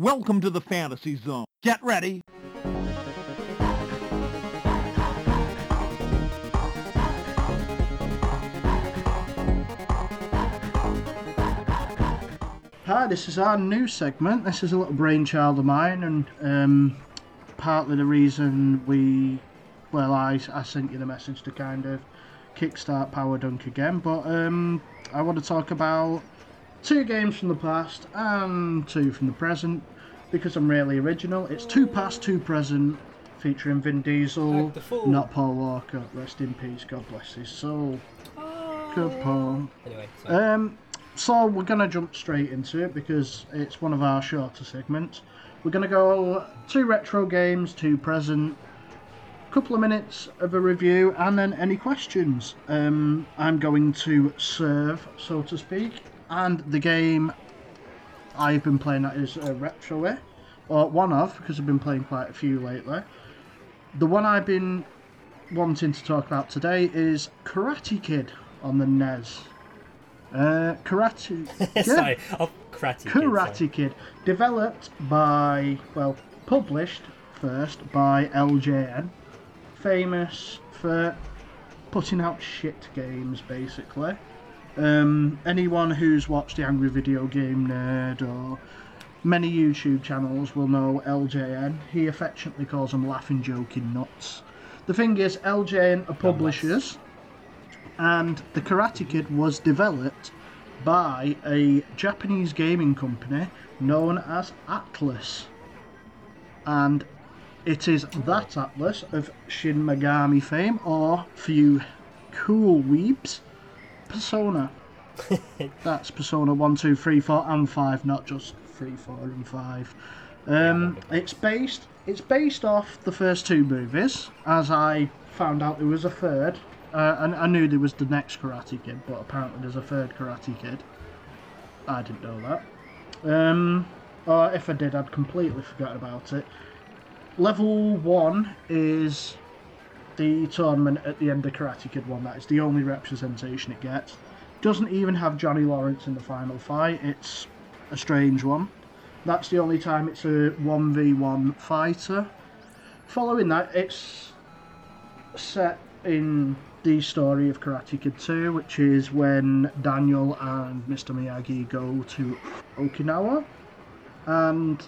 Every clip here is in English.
Welcome to the Fantasy Zone. Get ready. Hi, this is our new segment. This is a little brainchild of mine, and um, partly the reason we, well, I, I sent you the message to kind of kickstart Power Dunk again, but um, I want to talk about two games from the past and two from the present because I'm really original. It's two past, two present, featuring Vin Diesel, not Paul Walker. Rest in peace. God bless his soul. Good Paul. Anyway. Um, so we're gonna jump straight into it because it's one of our shorter segments. We're gonna go two retro games, two present, couple of minutes of a review, and then any questions. Um, I'm going to serve, so to speak, and the game I've been playing that is a retro way, or one of because I've been playing quite a few lately. The one I've been wanting to talk about today is Karate Kid on the NES. Uh, Karate. yeah, sorry, oh, Karate Kid. sorry. Karate Kid, developed by, well, published first by LJN, famous for putting out shit games basically. Um, anyone who's watched the Angry Video Game Nerd or many YouTube channels will know LJN. He affectionately calls them laughing, joking nuts. The thing is, LJN are publishers, and the Karate Kid was developed by a Japanese gaming company known as Atlus. And it is that Atlus of Shin Megami fame, or for you cool weebs, Persona. That's Persona 1, 2, 3, 4, and 5, not just 3, 4, and 5. Um, it's based it's based off the first two movies, as I found out there was a third. Uh, and I knew there was the next Karate Kid, but apparently there's a third Karate Kid. I didn't know that. Um, or if I did, I'd completely forgot about it. Level one is the tournament at the end of Karate Kid 1. That is the only representation it gets. Doesn't even have Johnny Lawrence in the final fight. It's a strange one. That's the only time it's a 1v1 fighter. Following that, it's set in the story of Karate Kid 2, which is when Daniel and Mr. Miyagi go to Okinawa. And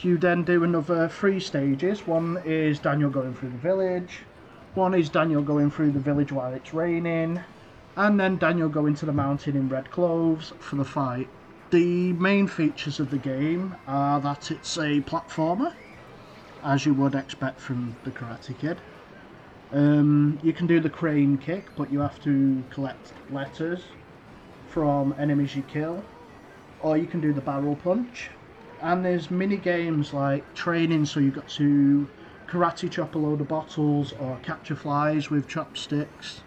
you then do another three stages. One is Daniel going through the village, one is Daniel going through the village while it's raining, and then Daniel going to the mountain in red clothes for the fight. The main features of the game are that it's a platformer, as you would expect from the Karate Kid. Um, you can do the crane kick, but you have to collect letters from enemies you kill, or you can do the barrel punch. And there's mini games like training, so you've got to karate chop a load of bottles or capture flies with chopsticks.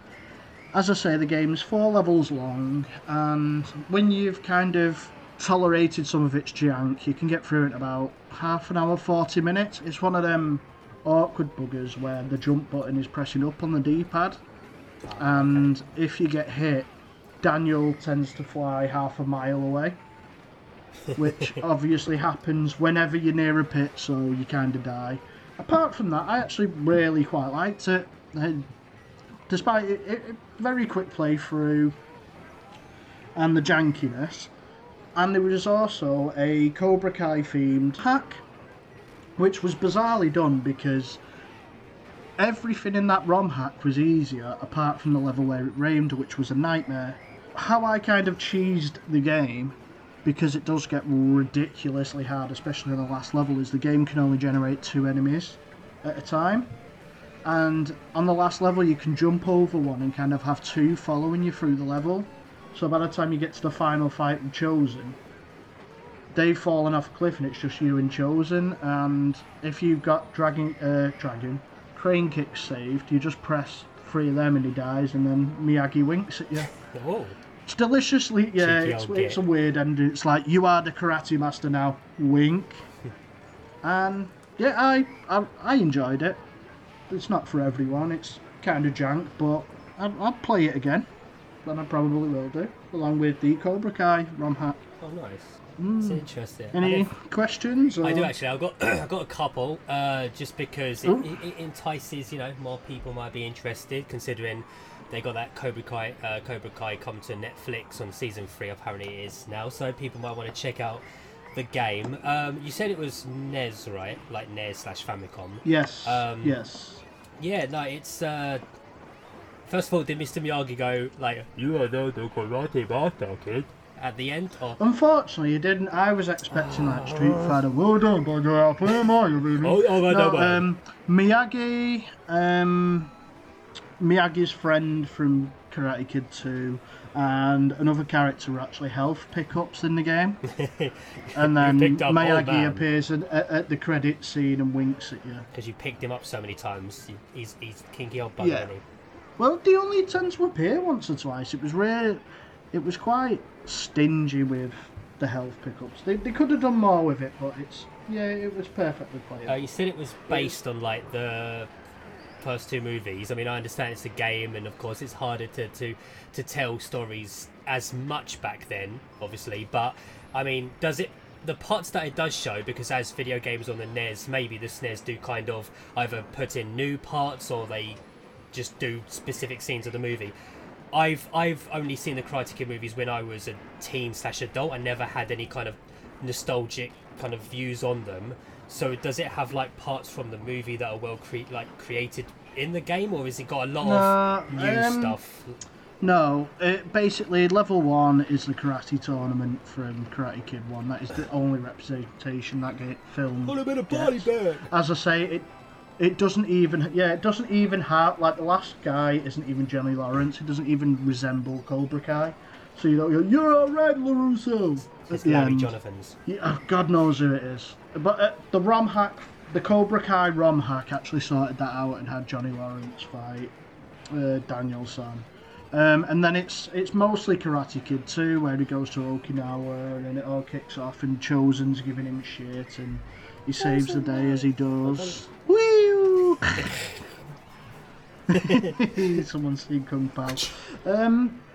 As I say, the game's four levels long, and when you've kind of tolerated some of its jank, you can get through it about half an hour, 40 minutes. It's one of them awkward buggers where the jump button is pressing up on the D-pad, and if you get hit, Daniel tends to fly half a mile away, which obviously happens whenever you're near a pit, so you kind of die. Apart from that, I actually really quite liked it. Uh, Despite it, it, it very quick playthrough and the jankiness, and there was also a Cobra Kai themed hack, which was bizarrely done because everything in that ROM hack was easier apart from the level where it rained, which was a nightmare. How I kind of cheesed the game, because it does get ridiculously hard, especially in the last level, is the game can only generate two enemies at a time. And on the last level, you can jump over one and kind of have two following you through the level. So by the time you get to the final fight with Chozen, they've fallen off a cliff and it's just you and Chozen. And if you've got Dragon, uh, Dragon, Crane Kick saved, you just press three of them and he dies, and then Miyagi winks at you. Oh, It's deliciously, yeah, it's, it's a weird ending. It's like, you are the karate master now, wink. and yeah, I, I, I enjoyed it. It's not for everyone, it's kind of jank, but I'd, I'd play it again. And I probably will do, along with the Cobra Kai ROM hack. oh, nice. It's interesting. Any questions? I do actually. I've got I've got a couple. Uh, just because it, it, it entices you know more people might be interested, considering they got that Cobra Kai uh, Cobra Kai come to Netflix on season three. Apparently it is now, so people might want to check out the game. Um, you said it was NES, right? Like NES slash Famicom. Yes. Um, yes. Yeah, no, it's. Uh, first of all, did Mr. Miyagi go like you are now the karate master, kid? At the end, or Unfortunately, you didn't. I was expecting like Street Fighter. Well done, but I play Mario, baby. Oh, oh, right, no, no, right. um, Miyagi, um, Miyagi's friend from Karate Kid 2, and another character were actually health pickups in the game. and then Miyagi appears at, at, the credit scene and winks at you. because you picked him up so many times, he's he's kinky old bugger, Yeah. he? Well, they only tend to appear once or twice. It was rare. It was quite stingy with the health pickups. They, they could have done more with it, but it's yeah, it was perfectly playable. Uh, you said it was based on like the first two movies. I mean, I understand it's a game, and of course, it's harder to to to tell stories as much back then, obviously. But I mean, does it? The parts that it does show, because as video games on the NES, maybe the SNES do kind of either put in new parts or they just do specific scenes of the movie. I've I've only seen the Karate Kid movies when I was a teen slash adult. I never had any kind of nostalgic kind of views on them. So does it have like parts from the movie that are well cre- like created in the game, or has it got a lot of new um, stuff? No, it, basically level one is the karate tournament from Karate Kid One. That is the only representation that get film. bit of body bag. As I say, it it doesn't even yeah it doesn't even have like the last guy isn't even Johnny Lawrence. It doesn't even resemble Cobra Kai. So you know you're, you're all right, Larusso. It's the Larry end. Jonathan's. Yeah, oh, God knows who it is. But uh, the ROM hack, the Cobra Kai ROM hack actually sorted that out and had Johnny Lawrence fight uh, Daniel-san. Um, and then it's it's mostly Karate Kid 2, where he goes to Okinawa and then it all kicks off and Chozen's giving him shit and he saves the day as he does. Woo! Someone's seen Kung Pow. Um, well,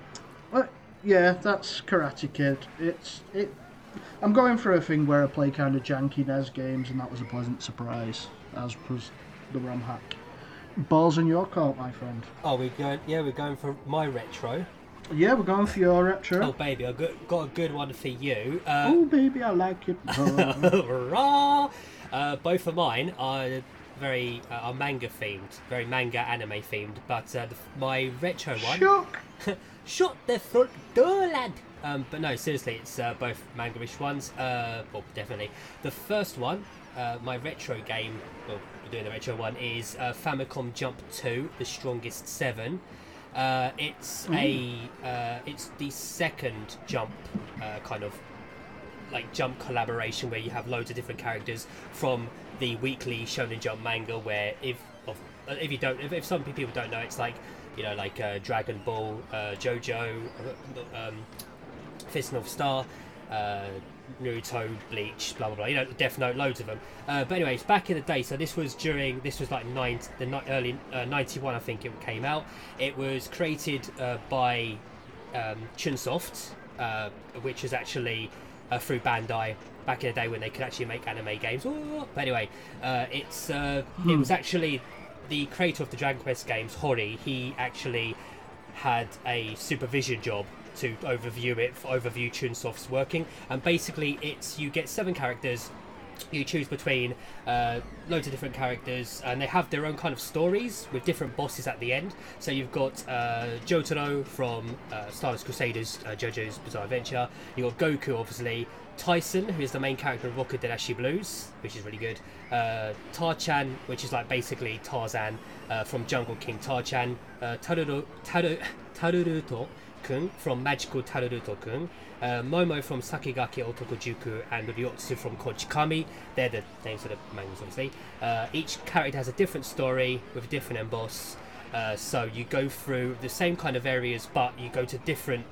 yeah, that's Karate Kid. It's it. I'm going for a thing where I play kind of janky NES games, and that was a pleasant surprise, as was the ROM hack. Balls in your court, my friend. Oh, we're going. Yeah, we're going for my retro. Yeah, we're going for your retro. Oh, baby, I got got a good one for you. Uh, Oh, baby, I like it. Uh, both of mine are very uh, are manga themed, very manga anime themed. But uh, the, my retro one, Shook. shut the front door, lad. Um, but no, seriously, it's uh, both manga-ish ones. Uh, well, definitely. The first one, uh, my retro game. Well, we're doing the retro one is uh, Famicom Jump Two: The Strongest Seven. Uh, it's a uh, it's the second jump uh, kind of like jump collaboration where you have loads of different characters from the weekly Shonen Jump manga. Where if of, if you don't if, if some people don't know, it's like you know like uh, Dragon Ball, uh, JoJo, uh, um, Fist North Star. Uh, Naruto, Bleach, blah blah blah. You know, Death Note, loads of them. Uh, but anyways, back in the day, so this was during this was like nine, the ni- early uh, '91, I think it came out. It was created uh, by um, Chunsoft, uh, which is actually uh, through Bandai back in the day when they could actually make anime games. Ooh, But anyway, uh, it's uh, it was actually the creator of the Dragon Quest games, Horii. He actually had a supervision job to overview it, overview Chunsoft's working, and basically it's you get seven characters. You choose between uh, loads of different characters, and they have their own kind of stories with different bosses at the end. So you've got uh, Jotaro from uh, Stardust Crusaders, uh, JoJo's Bizarre Adventure. You've got Goku, obviously. Tyson, who is the main character of Rokudenashi Blues, which is really good. Uh, Tar-chan, which is like basically Tarzan uh, from Jungle King Tar-chan. Uh, Taruru, Taru, Taruruto-kun from Magical Taruruto-kun. Uh, Momo from Sakigake Otokojuku and Ryotsu from Kochikame. They're the names of the mangas, obviously. Uh, each character has a different story with a different emboss. Uh, so you go through the same kind of areas, but you go to different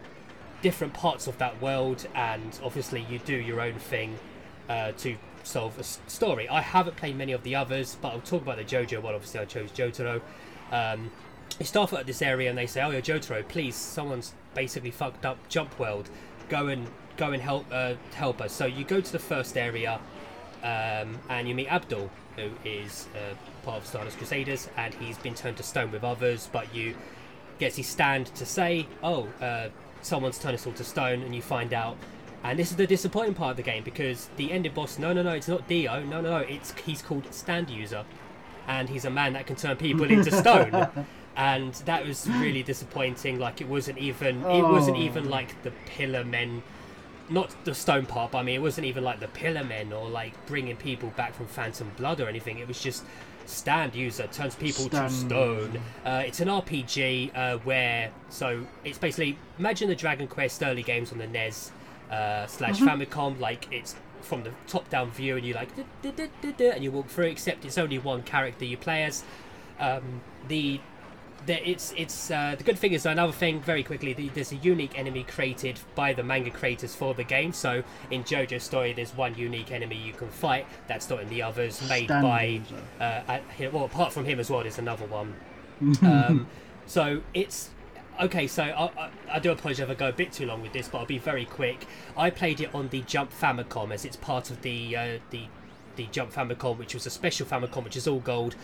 different parts of that world, and obviously you do your own thing uh, to solve a s- story. I haven't played many of the others, but I'll talk about the JoJo one. Obviously, I chose Jotaro. Um, you start at this area and they say, "Oh, you're Jotaro. Please, someone's basically fucked up Jump World. Go and go and help uh, help us. So you go to the first area, um, and you meet Abdul, who is uh, part of Stardust Crusaders, and he's been turned to stone with others. But you gets his stand to say, "Oh, uh, someone's turned us all to stone," and you find out. And this is the disappointing part of the game because the ending boss. No, no, no, it's not Dio. No, no, no. It's he's called Stand User, and he's a man that can turn people into stone. And that was really disappointing. Like it wasn't even. It wasn't Oh. even like the Pillar Men not the stone part, but I mean, it wasn't even like the Pillar Men or like bringing people back from Phantom Blood or anything. It was just stand user turns people to stone. Uh, it's an RPG uh, where so it's basically imagine the Dragon Quest early games on the NES uh, slash Famicom. Like it's from the top down view, and you like and you walk through. Except it's only one character you play as. Um, the it's it's uh, the good thing is another thing very quickly. The, there's a unique enemy created by the manga creators for the game. So in JoJo's story, there's one unique enemy you can fight that's not in the others, made by uh, hi- well apart from him as well. There's another one. um, so it's okay. So I, I, I do apologize if I go a bit too long with this, but I'll be very quick. I played it on the Jump Famicom as it's part of the uh, the the Jump Famicom, which was a special Famicom, which is all gold.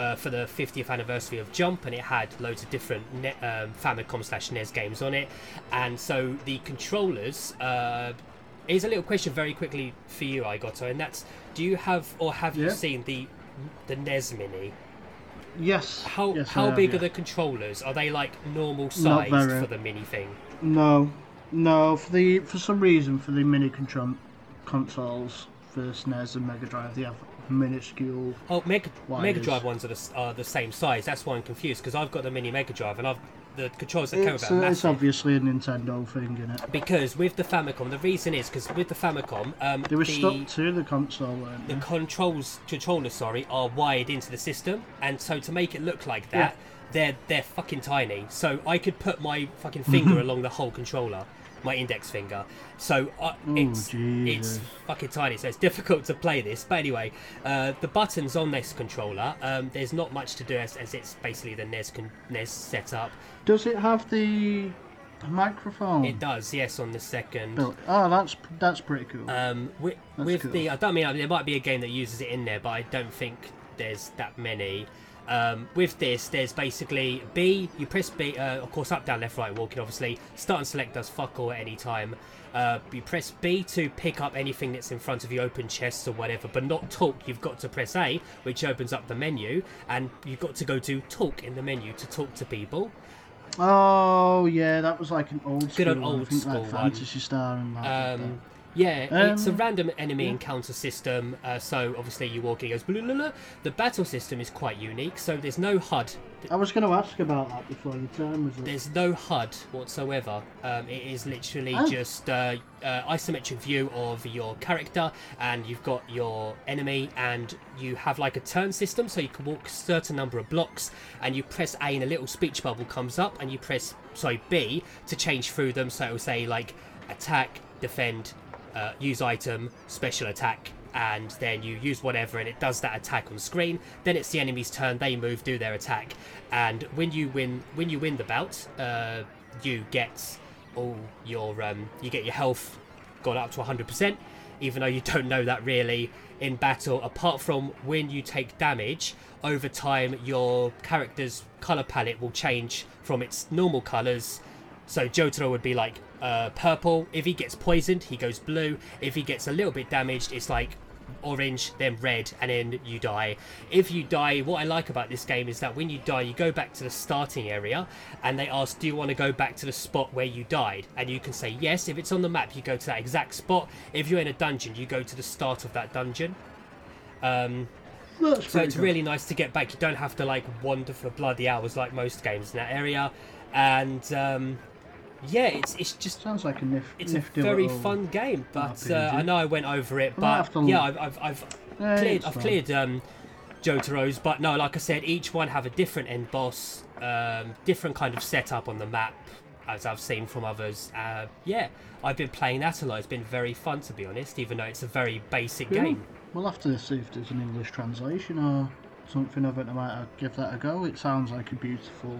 Uh, for the 50th anniversary of Jump, and it had loads of different ne- um, Famicom slash NES games on it, and so the controllers. Uh, is a little question very quickly for you, Igoto, and that's: Do you have or have you seen the the NES Mini? Yes. How yes, how have, big yeah. are the controllers? Are they like normal sized for the mini thing? No, no. For the for some reason, for the mini control consoles for SNES and Mega Drive, they have minuscule. Oh, Mega Mega Drive ones are the, are the same size. That's why I'm confused because I've got the mini Mega Drive and I've the controllers that came It's, it are uh, it's obviously a Nintendo thing in it. Because with the Famicom, the reason is because with the Famicom, um, They were the, stuck to the console, the they? controls controllers sorry are wired into the system and so to make it look like that they're they're fucking tiny so i could put my fucking finger along the whole controller my index finger so uh, it's it's Jesus. fucking tiny so it's difficult to play this but anyway uh, the buttons on this controller um, there's not much to do as, as it's basically the nes con- nes setup Does it have the microphone? it does yes on the second built? Oh, that's that's pretty cool. Um, with, That's with cool. the, I don't mean there might be a game that uses it in there, but I don't think there's that many. Um, with this, there's basically B. You press B, uh, of course, up, down, left, right, walking. Obviously, start and select does fuck all at any time. Uh, you press B to pick up anything that's in front of you, open chests or whatever, but not talk. You've got to press A, which opens up the menu, and you've got to go to talk in the menu to talk to people. oh yeah, that was like an old Good school. old one. School like one. Phantasy Star and that. Um, yeah, it's a Um, random enemy yeah. encounter system. Uh, so obviously you walk, it goes. Blah, blah, blah. The battle system is quite unique. So there's no HUD. I was going to ask about that before your turn was up. There's no HUD whatsoever. Um, it is literally Oh. just uh, uh, isometric view of your character, and you've got your enemy, and you have like a turn system, so you can walk a certain number of blocks, and you press A, and a little speech bubble comes up, and you press sorry B to change through them. So it will say like attack, defend, uh, use item, special attack. And then you use whatever, and it does that attack on screen. Then it's the enemy's turn; they move, do their attack, and when you win, when you win the bout, uh, you get all your um, you get your health got up to 100%, even though you don't know that really in battle. Apart from when you take damage, over time your character's color palette will change from its normal colors. So Jotaro would be like uh, purple. If he gets poisoned, he goes blue. If he gets a little bit damaged, it's like orange, then red, and then you die. If you die, what I like about this game is that when you die, you go back to the starting area and they ask, Do you want to go back to the spot where you died? And you can say yes. If it's on the map, you go to that exact spot. If you're in a dungeon, you go to the start of that dungeon. Um, That's so it's good. really nice to get back. You don't have to like wander for bloody hours like most games in that area. And um, yeah, it's it's just Sounds like a nif- it's a very fun game, but uh, I know I went over it, but to yeah. I've I've, I've Yeah, cleared I've fine. cleared um, Jotaro's, but no, like I said, each one have a different end boss, um, different kind of setup on the map, as I've seen from others. Uh, yeah, I've been playing that a lot. It's been very fun to be honest, even though it's a very basic game. We'll have to see if there's an English translation or something of it. I might uh, give that a go. It sounds like a beautiful,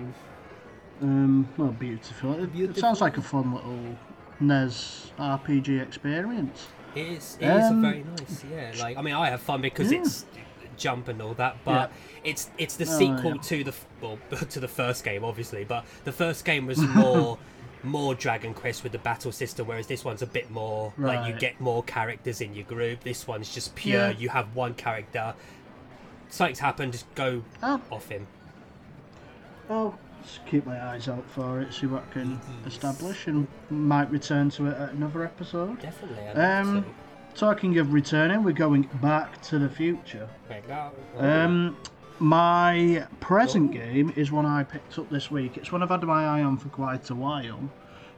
um, well, beautiful. It, it sounds like a fun little NES RPG experience. It is. It is Um, a very nice. Yeah. Like I mean, I have fun because Yeah. it's jump and all that, but it's it's the Oh, sequel yeah. to the well to the first game, obviously. But the first game was more. More Dragon Quest with the battle system, whereas this one's a bit more right. like you get more characters in your group. This one's just pure. Yeah. You have one character. Something's happened, just go Oh, off him. I'll just keep my eyes out for it, see what I can Yes. establish, and might return to it at another episode. Definitely. Um, Talking of returning, we're going back to the future. to. Right, go. Um, my present game is one I picked up this week. It's one I've had my eye on for quite a while.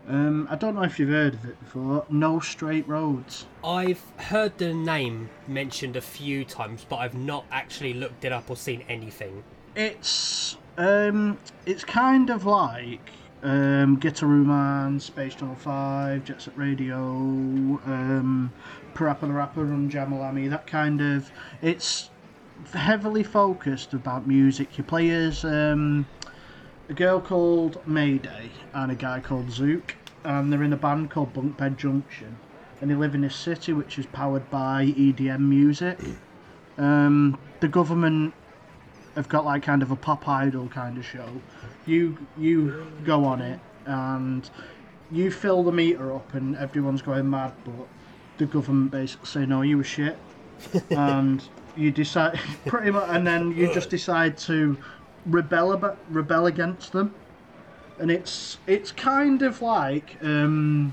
Um, I don't know if you've heard of it before. No Straight Roads. I've heard the name mentioned a few times, but I've not actually looked it up or seen anything. It's um, it's kind of like um, Guitaroo Man, Space Channel Five, Jet Set Radio, um, Parappa the Rapper, and Jamalami. That kind of. It's heavily focused about music. You play as um, a girl called Mayday and a guy called Zook, and they're in a band called Bunkbed Junction, and they live in a city which is powered by EDM music. Um, the government have got like kind of a pop idol kind of show. You you go on it and you fill the meter up and everyone's going mad, but the government basically say no, you were shit, and you decide pretty much, and then you just decide to rebel about, rebel against them, and it's it's kind of like um,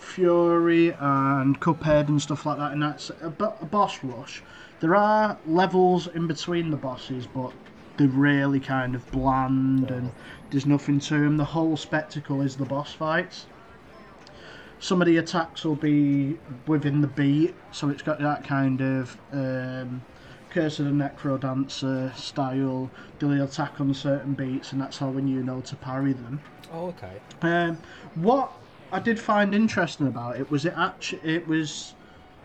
Furi and Cuphead and stuff like that, and that's a, a boss rush. There are levels in between the bosses, but they're really kind of bland and there's nothing to them. The whole spectacle is the boss fights. Some of the attacks will be within the beat, so it's got that kind of um, Curse of the Necro Dancer style. They'll attack on certain beats, and that's how when you know to parry them. Oh, okay. Um, what I did find interesting about it was it actually it was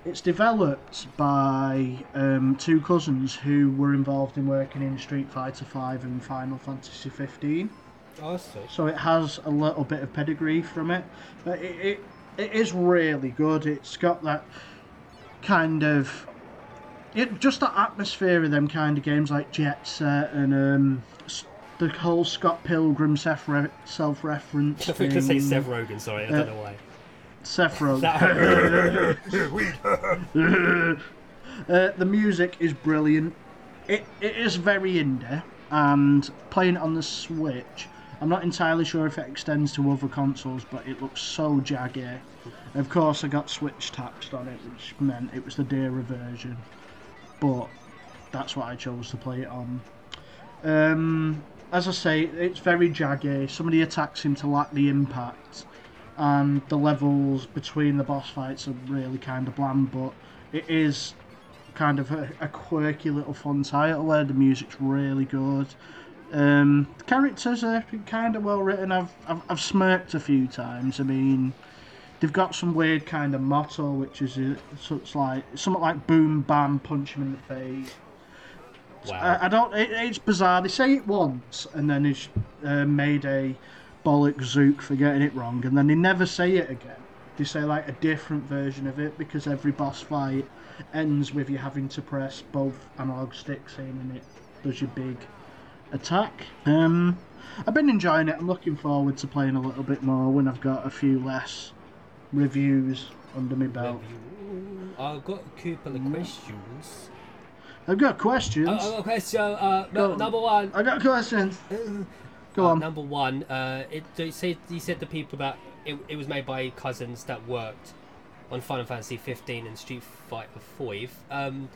it's developed by um, two cousins who were involved in working in Street Fighter V and Final Fantasy 15. Oh. So it has a little bit of pedigree from it, but it, it, it is really good. It's got that kind of it just that atmosphere of them kind of games like Jet Set and um, the whole Scott Pilgrim self self-reference. I you to say. Seth Rogen, sorry, I don't know why. That- Uh, the music is brilliant. It, it is very indie, and playing it on the Switch, I'm not entirely sure if it extends to other consoles, but it looks so jaggy. Of course, I got Switch taxed on it, which meant it was the dearer version, but that's what I chose to play it on. Um, as I say, it's very jaggy. Some of the attacks seem to lack the impact, and the levels between the boss fights are really kind of bland, but it is kind of a, a quirky little fun title where the music's really good. Um, the characters are kind of well written. I've, I've I've smirked a few times. I mean, they've got some weird kind of motto, which is uh, so it's like something like boom bam punch him in the face. wow. I, I don't. It, it's bizarre. They say it once, and then it's uh, made a bollock zook for getting it wrong, and then they never say it again. They say like a different version of it because every boss fight ends with you having to press both analog sticks in, and it does your big attack. Um, I've been enjoying it. I'm looking forward to playing a little bit more when I've got a few less reviews under my belt. Review. I've got a couple of questions. I've got questions. I've got a question. Uh, no, number one. I've got questions. Go Uh, on. Number one, uh, it, they said you said the people that it, it was made by cousins that worked on Final Fantasy 15 and Street Fighter 5. Um,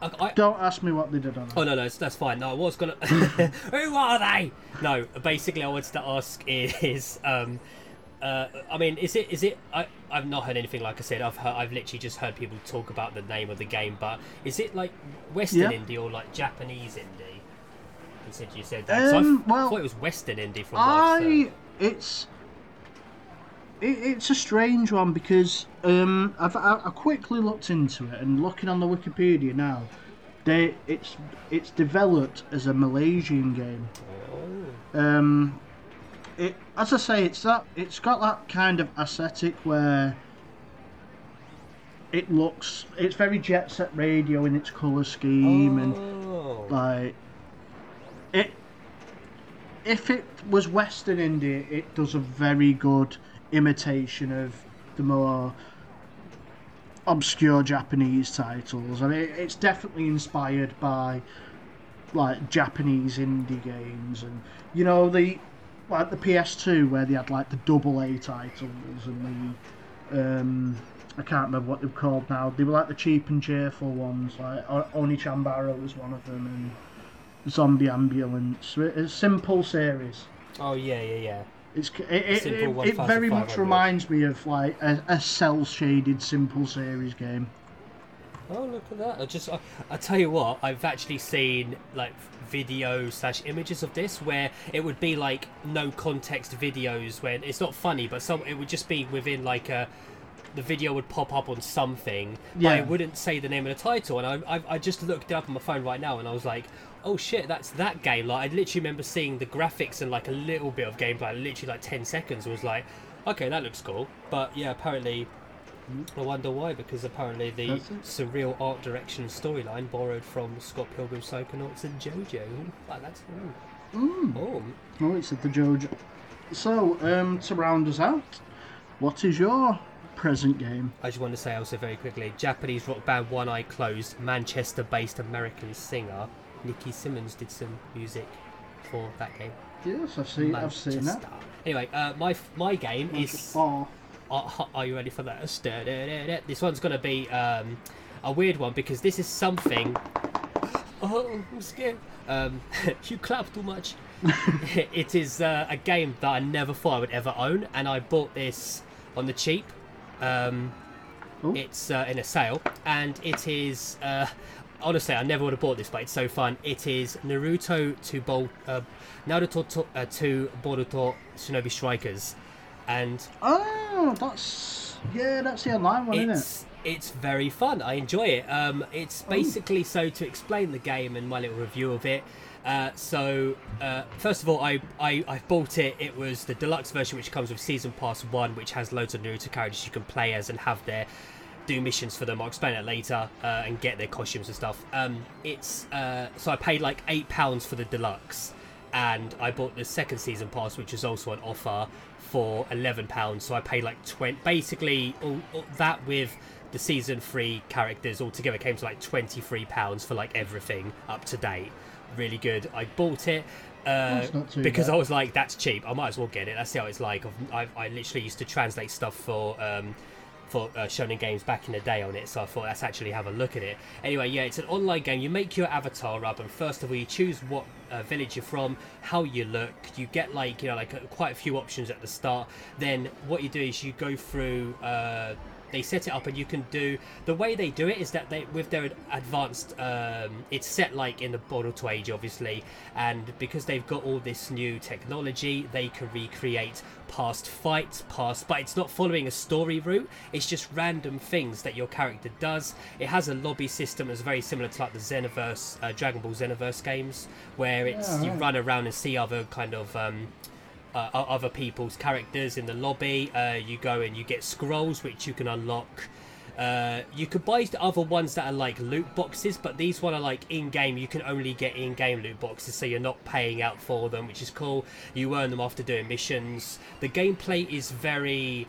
I, Don't ask me what they did on it. oh no, no, that's- that's fine. No, I was gonna. Who are they? No, basically, I wanted to ask is, um, uh, I mean, is it is it? I I've not heard anything. Like I said, I've heard, I've literally just heard people talk about the name of the game. But is it like Western Yeah. indie or like Japanese indie? Said you said that. I, Um, f- well, thought it was Western indie from what I've it's it, it's a strange one because um, I've I, I quickly looked into it and looking on the Wikipedia now, they it's it's developed as a Malaysian game. Oh. Um, it as I say, it's that it's got that kind of aesthetic where it looks it's very jet set radio in its colour scheme and Oh. like it if it was western india it does a very good imitation of the more obscure japanese titles and it, it's definitely inspired by like japanese indie games and you know the like the ps2 where they had like the double a titles and the um I can't remember what they're called now. They were like the cheap and cheerful ones, like O- Onechanbara was one of them, and Zombie Ambulance. It's a simple series. Oh yeah, yeah, yeah. It's it, it, it, it very much reminds me of like a, a cell shaded simple series game. Oh look at that! I just I, I tell you what, I've actually seen like video slash images of this where it would be like no context videos when it's not funny, but some it would just be within like a the video would pop up on something, but Yeah. it wouldn't say the name of the title. And I, I I just looked it up on my phone right now, and I was like, oh shit, that's that game. Like I literally remember seeing the graphics and like a little bit of gameplay, literally like ten seconds. Was like, okay, that looks cool. But yeah, apparently. I wonder why, because apparently the surreal art direction storyline borrowed from Scott Pilgrim Psychonauts and JoJo. Ooh, wow, that's ooh. Oh, Oh, it's at the Jojo. So, um, to round us out, what is your present game? I just want to say also very quickly, Japanese rock band One Eye Closed, Manchester-based American singer Nikki Simmons did some music for that game. Yes, I've seen. I've seen that. Anyway, uh, my my game is. Oh, Are, are you ready for that? This one's going to be um, a weird one because this is something. Oh, I'm scared. Um, you clap too much. it is uh, a game that I never thought I would ever own, and I bought this on the cheap. Um, it's uh, in a sale, and it is. Uh, honestly, I never would have bought this, but it's so fun. It is Naruto to Bol- uh, Naruto to, uh, to Boruto Shinobi Strikers, and oh, that's yeah, that's the online one, isn't it? It's very fun. I enjoy it. Um, it's Oh. basically so to explain the game and my little review of it. Uh, so uh, first of all, I, I I bought it. It was the deluxe version, which comes with season pass one, which has loads of Naruto characters you can play as and have their do missions for them. I'll explain it later uh, and get their costumes and stuff. Um, it's uh, so I paid like eight pounds for the deluxe, and I bought the second season pass, which is also on offer for eleven pounds. So I paid like twenty. Basically, all, all that with the season three characters altogether came to like twenty three pounds for like everything up to date. Really good. I bought it. Uh, That's not too because bad. I was like, that's cheap. I might as well get it. That's how it's like. I've, I, I literally used to translate stuff for um, for uh, Shonen Games back in the day on it, so I thought let's actually have a look at it. Anyway, yeah, it's an online game. You make your avatar up, and first of all, you choose what uh, village you're from, how you look. You get like you know like uh, quite a few options at the start. Then what you do is you go through. Uh, they set it up and you can do the way they do it is that they with their advanced um, it's set like in the Boruto age obviously and because they've got all this new technology they can recreate past fights past but it's not following a story route. It's just random things that your character does. It has a lobby system that's very similar to like the Xenoverse uh, Dragon Ball Xenoverse games where it's Yeah, you run around and see other kind of um, uh, other people's characters in the lobby. Uh, you go and you get scrolls which you can unlock. Uh, you could buy the other ones that are like loot boxes, but these one are like in-game. You can only get in-game loot boxes, so you're not paying out for them, which is cool. You earn them after doing missions. The gameplay is very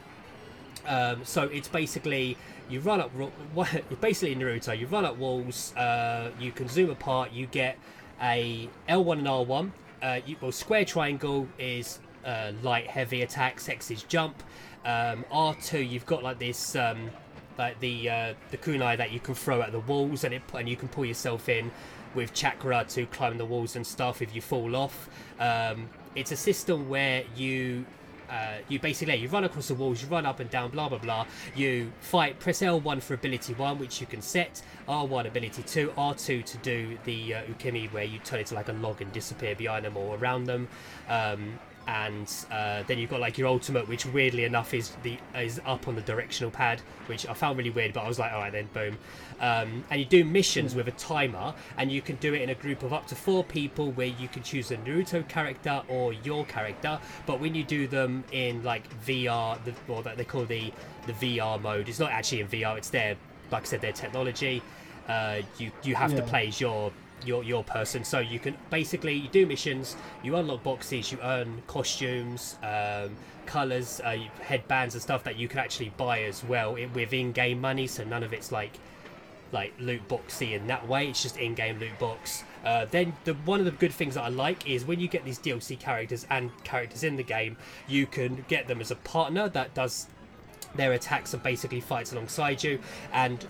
um, so it's basically you run up basically Naruto. You run up walls. Uh, you can zoom apart. You get a L1 and R1. Uh, you, well, square triangle is uh, light heavy attacks. X is jump. Um, R2 you've got like this um, like the uh, the kunai that you can throw at the walls and it and you can pull yourself in with chakra to climb the walls and stuff if you fall off. Um, it's a system where you uh, you basically you run across the walls, you run up and down, blah blah blah. You fight. Press L1 for ability one, which you can set. R1 ability two, R2 to do the uh, ukemi, where you turn into like a log and disappear behind them or around them. Um, and uh, then you've got like your ultimate, which weirdly enough is the is up on the directional pad, which I found really weird. But I was like, all right, then boom. Um, and you do missions with a timer, and you can do it in a group of up to four people, where you can choose a Naruto character or your character. But when you do them in like VR, the, or that they call the the VR mode, it's not actually in VR. It's their, like I said, their technology. Uh, you you have to Yeah. play as your your your person. So you can basically you do missions, you unlock boxes, you earn costumes, um, colors, uh, headbands, and stuff that you can actually buy as well with in-game money. So none of it's like like loot boxy in that way. It's just in-game loot box. Uh, then the one of the good things that I like is when you get these DLC characters and characters in the game, you can get them as a partner that does their attacks and basically fights alongside you. And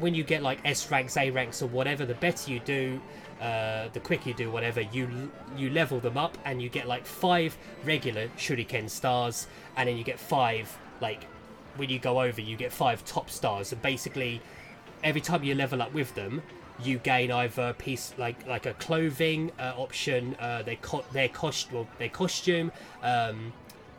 when you get like S ranks, A ranks, or whatever, the better you do, uh, the quicker you do whatever, you you level them up, and you get like five regular shuriken stars, and then you get five like when you go over, you get five top stars, and basically every time you level up with them, you gain either a piece like like a clothing uh, option, uh, their co- their cost well, their costume, um,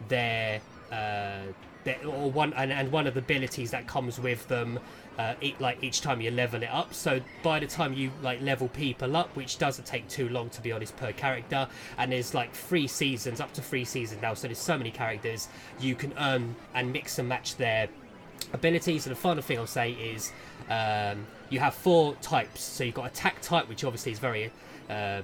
their uh, their or one and, and one of the abilities that comes with them. Uh, each, like each time you level it up, so by the time you like level people up, which doesn't take too long to be honest per character, and there's like three seasons, up to three seasons now, so there's so many characters you can earn and mix and match their abilities. And the final thing I'll say is um, you have four types. So you've got attack type, which obviously is very uh,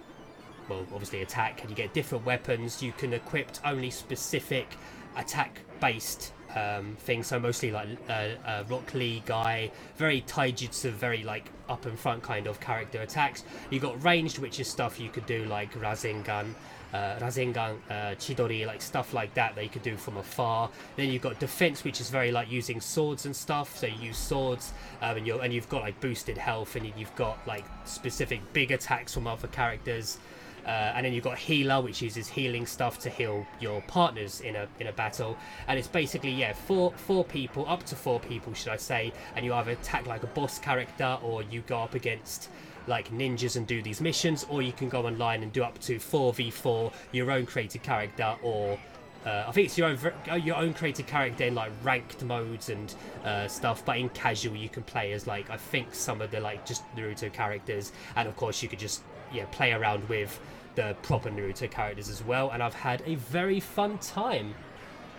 well, obviously attack, and you get different weapons. You can equip only specific attack-based um, things. So mostly like uh, uh, Rock Lee guy, very taijutsu, very like up and front kind of character attacks. You got ranged, which is stuff you could do like Rasengan. Uh, Rasengan, uh, Chidori, like stuff like that that you could do from afar. Then you've got defense, which is very like using swords and stuff. So you use swords, um, and you and you've got like boosted health, and you've got like specific big attacks from other characters. Uh, and then you've got healer, which uses healing stuff to heal your partners in a in a battle. And it's basically yeah, four four people, up to four people, should I say? And you either attack like a boss character, or you go up against like ninjas and do these missions, or you can go online and do up to four v four your own created character, or uh, I think it's your own your own created character in like ranked modes and uh, stuff. But in casual, you can play as like I think some of the like just Naruto characters, and of course you could just yeah play around with the proper Naruto characters as well. And I've had a very fun time.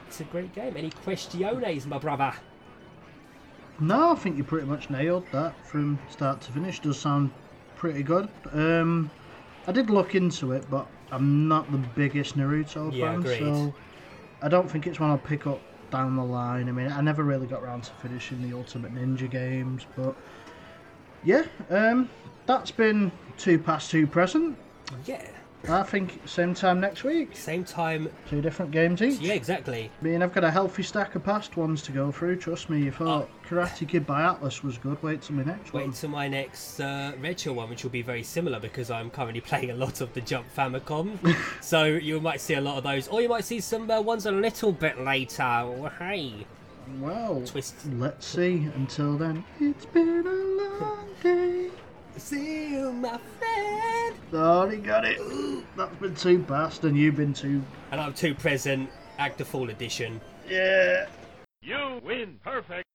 It's a great game. Any questiones, my brother? No, I think you pretty much nailed that from start to finish. Does sound pretty good. Um, I did look into it, but I'm not the biggest Naruto Yeah, fan, agreed. so I don't think it's one I'll pick up down the line. I mean, I never really got around to finishing the Ultimate Ninja games, but yeah, um, that's been two past two present. Yeah. I think same time next week. Same time. Two different games each. Yeah, exactly. I mean, I've got a healthy stack of past ones to go through. Trust me, you thought Karate Kid by Atlus was good. Wait till my next Wait one. until my next uh, retro one, which will be very similar because I'm currently playing a lot of the Jump Famicom. so you might see a lot of those, or you might see some uh, ones a little bit later. Oh, hey, Well, twist. let's see. Until then, it's been a long day. See you, my friend. Oh, he got it. That's been too fast, and you've been too. And I'm too present. Act the Fall edition. Yeah. You win. Perfect.